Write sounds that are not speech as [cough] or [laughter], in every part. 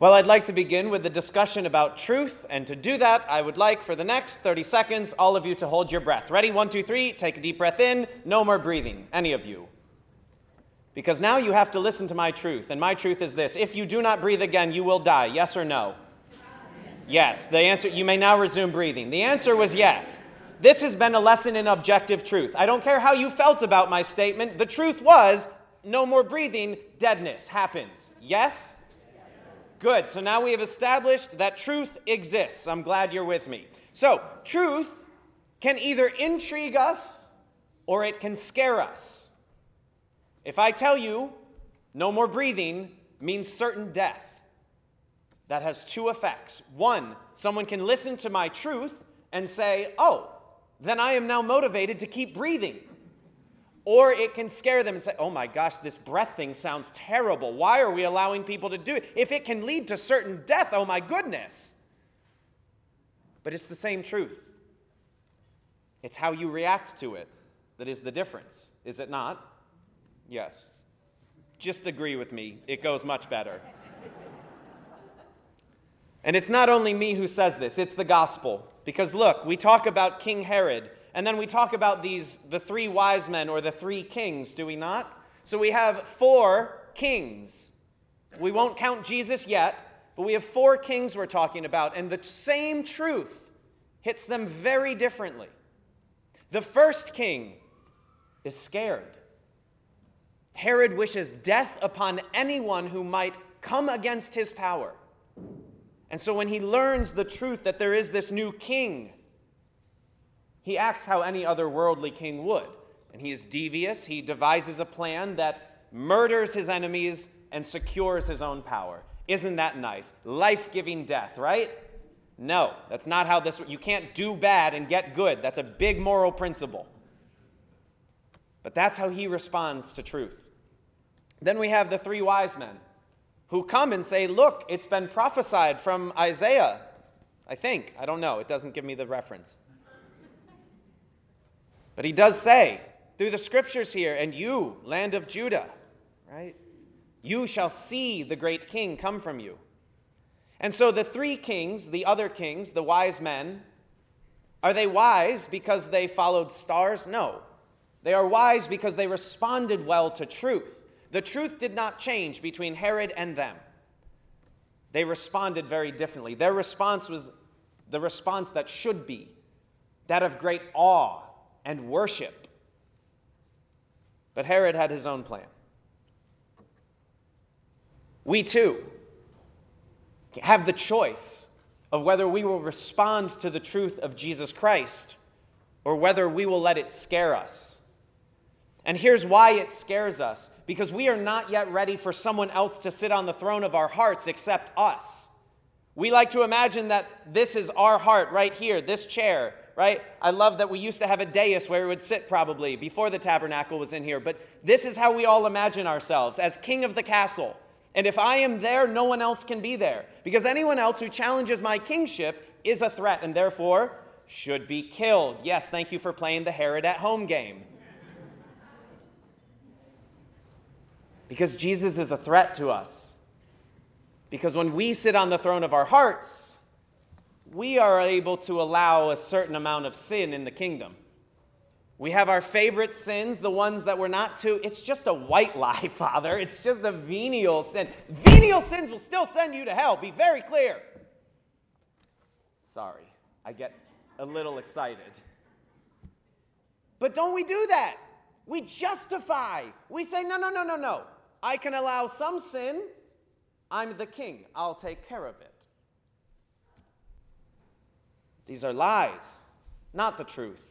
Well, I'd like to begin with the discussion about truth, and to do that, I would like for the next 30 seconds all of you to hold your breath. Ready? One, two, three. Take a deep breath in. No more breathing, any of you. Because now you have to listen to my truth, and my truth is this if you do not breathe again, you will die. Yes or no? Yes. The answer, you may now resume breathing. The answer was yes. This has been a lesson in objective truth. I don't care how you felt about my statement. The truth was no more breathing, deadness happens. Yes? Good. So now we have established that truth exists. I'm glad you're with me. So, truth can either intrigue us or it can scare us. If I tell you no more breathing means certain death, that has two effects. One, someone can listen to my truth and say, oh, then I am now motivated to keep breathing. Or it can scare them and say, oh my gosh, this breath thing sounds terrible. Why are we allowing people to do it? If it can lead to certain death, oh my goodness. But it's the same truth. It's how you react to it that is the difference, is it not? Yes. Just agree with me, it goes much better. and it's not only me who says this, it's the gospel. Because look, we talk about King Herod and then we talk about these the three wise men or the three kings, do we not? So we have four kings. We won't count Jesus yet, but we have four kings we're talking about, and the same truth hits them very differently. The first king is scared. Herod wishes death upon anyone who might come against his power. And so when he learns the truth that there is this new king, he acts how any other worldly king would. And he is devious. He devises a plan that murders his enemies and secures his own power. Isn't that nice? Life giving death, right? No, that's not how this you can't do bad and get good. That's a big moral principle. But that's how he responds to truth. Then we have the three wise men who come and say, Look, it's been prophesied from Isaiah. I think. I don't know. It doesn't give me the reference. But he does say through the scriptures here, and you, land of Judah, right? You shall see the great king come from you. And so the three kings, the other kings, the wise men, are they wise because they followed stars? No. They are wise because they responded well to truth. The truth did not change between Herod and them. They responded very differently. Their response was the response that should be that of great awe and worship. But Herod had his own plan. We too have the choice of whether we will respond to the truth of Jesus Christ or whether we will let it scare us. And here's why it scares us because we are not yet ready for someone else to sit on the throne of our hearts except us. We like to imagine that this is our heart right here, this chair, right? I love that we used to have a dais where we would sit probably before the tabernacle was in here, but this is how we all imagine ourselves as king of the castle. And if I am there, no one else can be there because anyone else who challenges my kingship is a threat and therefore should be killed. Yes, thank you for playing the Herod at home game. Because Jesus is a threat to us. Because when we sit on the throne of our hearts, we are able to allow a certain amount of sin in the kingdom. We have our favorite sins, the ones that we're not to. It's just a white [laughs] lie, Father. It's just a venial sin. Venial sins will still send you to hell. Be very clear. Sorry, I get a little excited. But don't we do that? We justify. We say, no, no, no, no, no. I can allow some sin. I'm the king. I'll take care of it. These are lies, not the truth.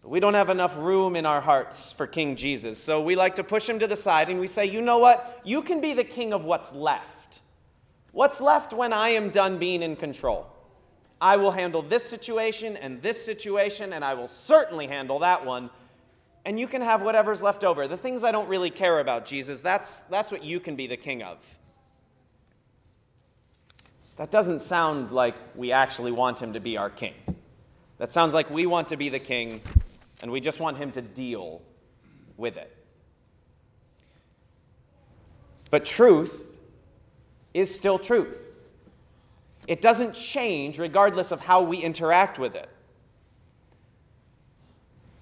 But we don't have enough room in our hearts for King Jesus. So we like to push him to the side and we say, you know what? You can be the king of what's left. What's left when I am done being in control? I will handle this situation and this situation, and I will certainly handle that one. And you can have whatever's left over. The things I don't really care about, Jesus, that's, that's what you can be the king of. That doesn't sound like we actually want him to be our king. That sounds like we want to be the king and we just want him to deal with it. But truth is still truth. It doesn't change regardless of how we interact with it.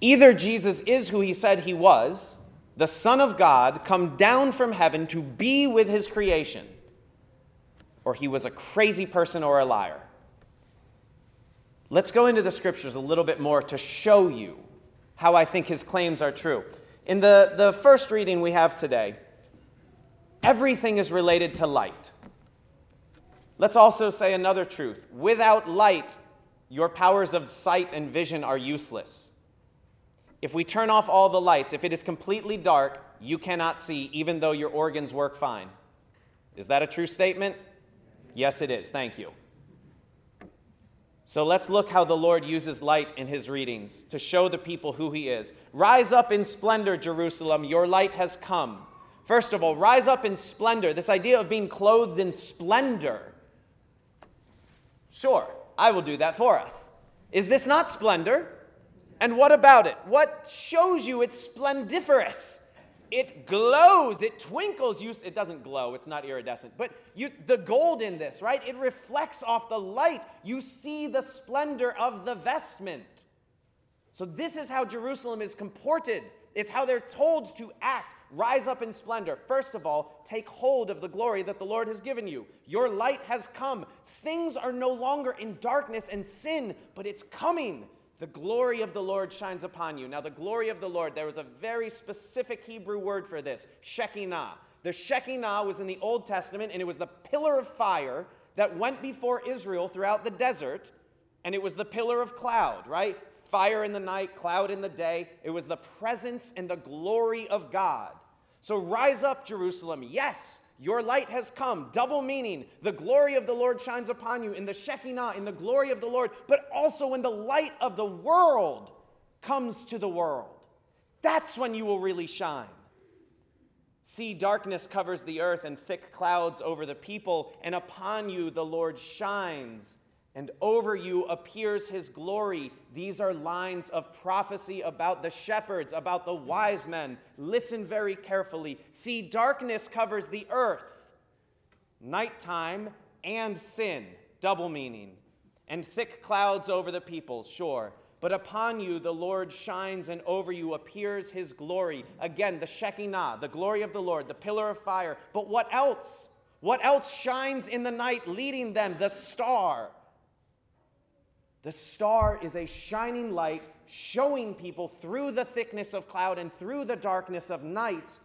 Either Jesus is who he said he was, the Son of God, come down from heaven to be with his creation, or he was a crazy person or a liar. Let's go into the scriptures a little bit more to show you how I think his claims are true. In the, the first reading we have today, everything is related to light. Let's also say another truth. Without light, your powers of sight and vision are useless. If we turn off all the lights, if it is completely dark, you cannot see, even though your organs work fine. Is that a true statement? Yes, it is. Thank you. So let's look how the Lord uses light in his readings to show the people who he is. Rise up in splendor, Jerusalem, your light has come. First of all, rise up in splendor. This idea of being clothed in splendor. Sure, I will do that for us. Is this not splendor? And what about it? What shows you it's splendiferous? It glows, it twinkles. You, it doesn't glow, it's not iridescent. But you, the gold in this, right? It reflects off the light. You see the splendor of the vestment. So, this is how Jerusalem is comported. It's how they're told to act. Rise up in splendor. First of all, take hold of the glory that the Lord has given you. Your light has come. Things are no longer in darkness and sin, but it's coming. The glory of the Lord shines upon you. Now, the glory of the Lord, there was a very specific Hebrew word for this Shekinah. The Shekinah was in the Old Testament, and it was the pillar of fire that went before Israel throughout the desert, and it was the pillar of cloud, right? Fire in the night, cloud in the day. It was the presence and the glory of God. So rise up, Jerusalem. Yes, your light has come. Double meaning. The glory of the Lord shines upon you in the Shekinah, in the glory of the Lord, but also when the light of the world comes to the world. That's when you will really shine. See, darkness covers the earth and thick clouds over the people, and upon you the Lord shines and over you appears his glory. These are lines of prophecy about the shepherds, about the wise men. Listen very carefully. See, darkness covers the earth, nighttime and sin, double meaning, and thick clouds over the people, sure. But upon you the Lord shines, and over you appears his glory. Again, the Shekinah, the glory of the Lord, the pillar of fire. But what else? What else shines in the night, leading them? The star the star is a shining light showing people through the thickness of cloud and through the darkness of night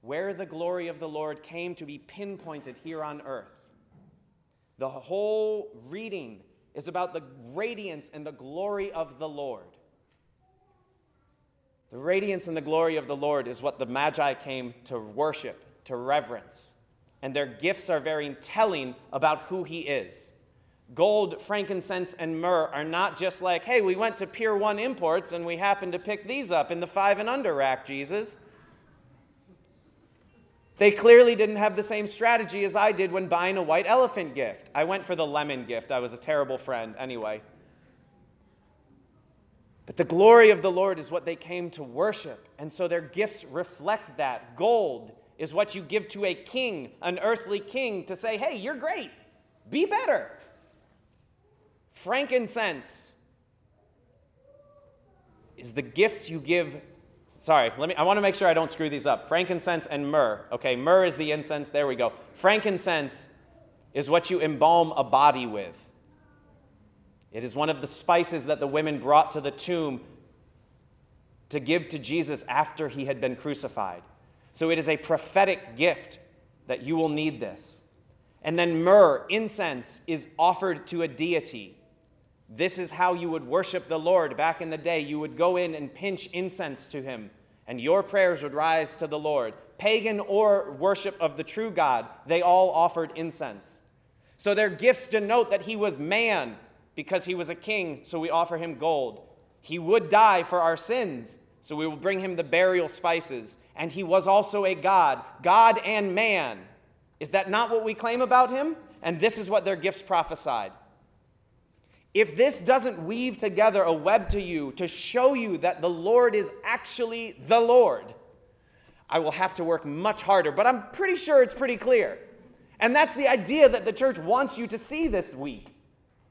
where the glory of the Lord came to be pinpointed here on earth. The whole reading is about the radiance and the glory of the Lord. The radiance and the glory of the Lord is what the Magi came to worship, to reverence. And their gifts are very telling about who he is gold, frankincense, and myrrh are not just like, hey, we went to Pier 1 Imports and we happened to pick these up in the five and under rack, Jesus. They clearly didn't have the same strategy as I did when buying a white elephant gift. I went for the lemon gift. I was a terrible friend anyway. But the glory of the Lord is what they came to worship. And so their gifts reflect that. Gold is what you give to a king, an earthly king, to say, hey, you're great. Be better. Frankincense is the gift you give. Sorry, let me I want to make sure I don't screw these up. Frankincense and myrrh. Okay, myrrh is the incense. There we go. Frankincense is what you embalm a body with. It is one of the spices that the women brought to the tomb to give to Jesus after he had been crucified. So it is a prophetic gift that you will need this. And then myrrh, incense, is offered to a deity. This is how you would worship the Lord back in the day. You would go in and pinch incense to him, and your prayers would rise to the Lord. Pagan or worship of the true God, they all offered incense. So their gifts denote that he was man because he was a king, so we offer him gold. He would die for our sins, so we will bring him the burial spices. And he was also a God, God and man. Is that not what we claim about him? And this is what their gifts prophesied. If this doesn't weave together a web to you to show you that the Lord is actually the Lord, I will have to work much harder, but I'm pretty sure it's pretty clear. And that's the idea that the church wants you to see this week.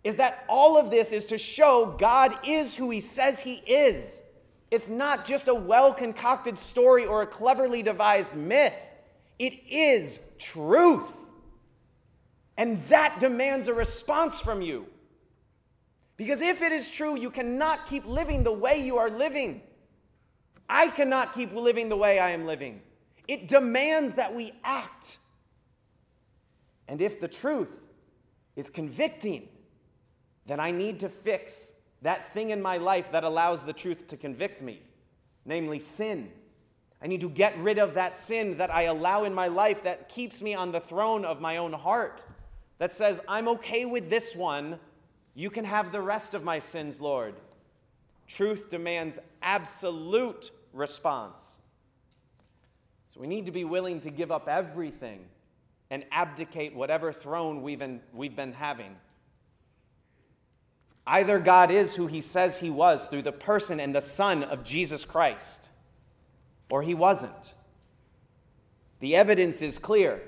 Is that all of this is to show God is who he says he is. It's not just a well concocted story or a cleverly devised myth. It is truth. And that demands a response from you. Because if it is true, you cannot keep living the way you are living. I cannot keep living the way I am living. It demands that we act. And if the truth is convicting, then I need to fix that thing in my life that allows the truth to convict me, namely sin. I need to get rid of that sin that I allow in my life that keeps me on the throne of my own heart, that says, I'm okay with this one. You can have the rest of my sins, Lord. Truth demands absolute response. So we need to be willing to give up everything and abdicate whatever throne we've been, we've been having. Either God is who he says he was through the person and the Son of Jesus Christ, or he wasn't. The evidence is clear.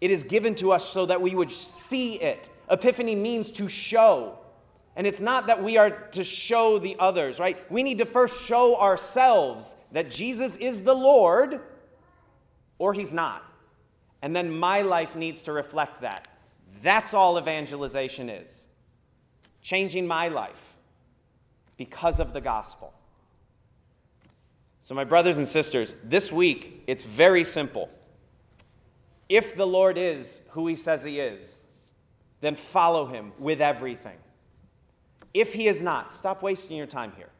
It is given to us so that we would see it. Epiphany means to show. And it's not that we are to show the others, right? We need to first show ourselves that Jesus is the Lord or he's not. And then my life needs to reflect that. That's all evangelization is changing my life because of the gospel. So, my brothers and sisters, this week it's very simple. If the Lord is who he says he is, then follow him with everything. If he is not, stop wasting your time here.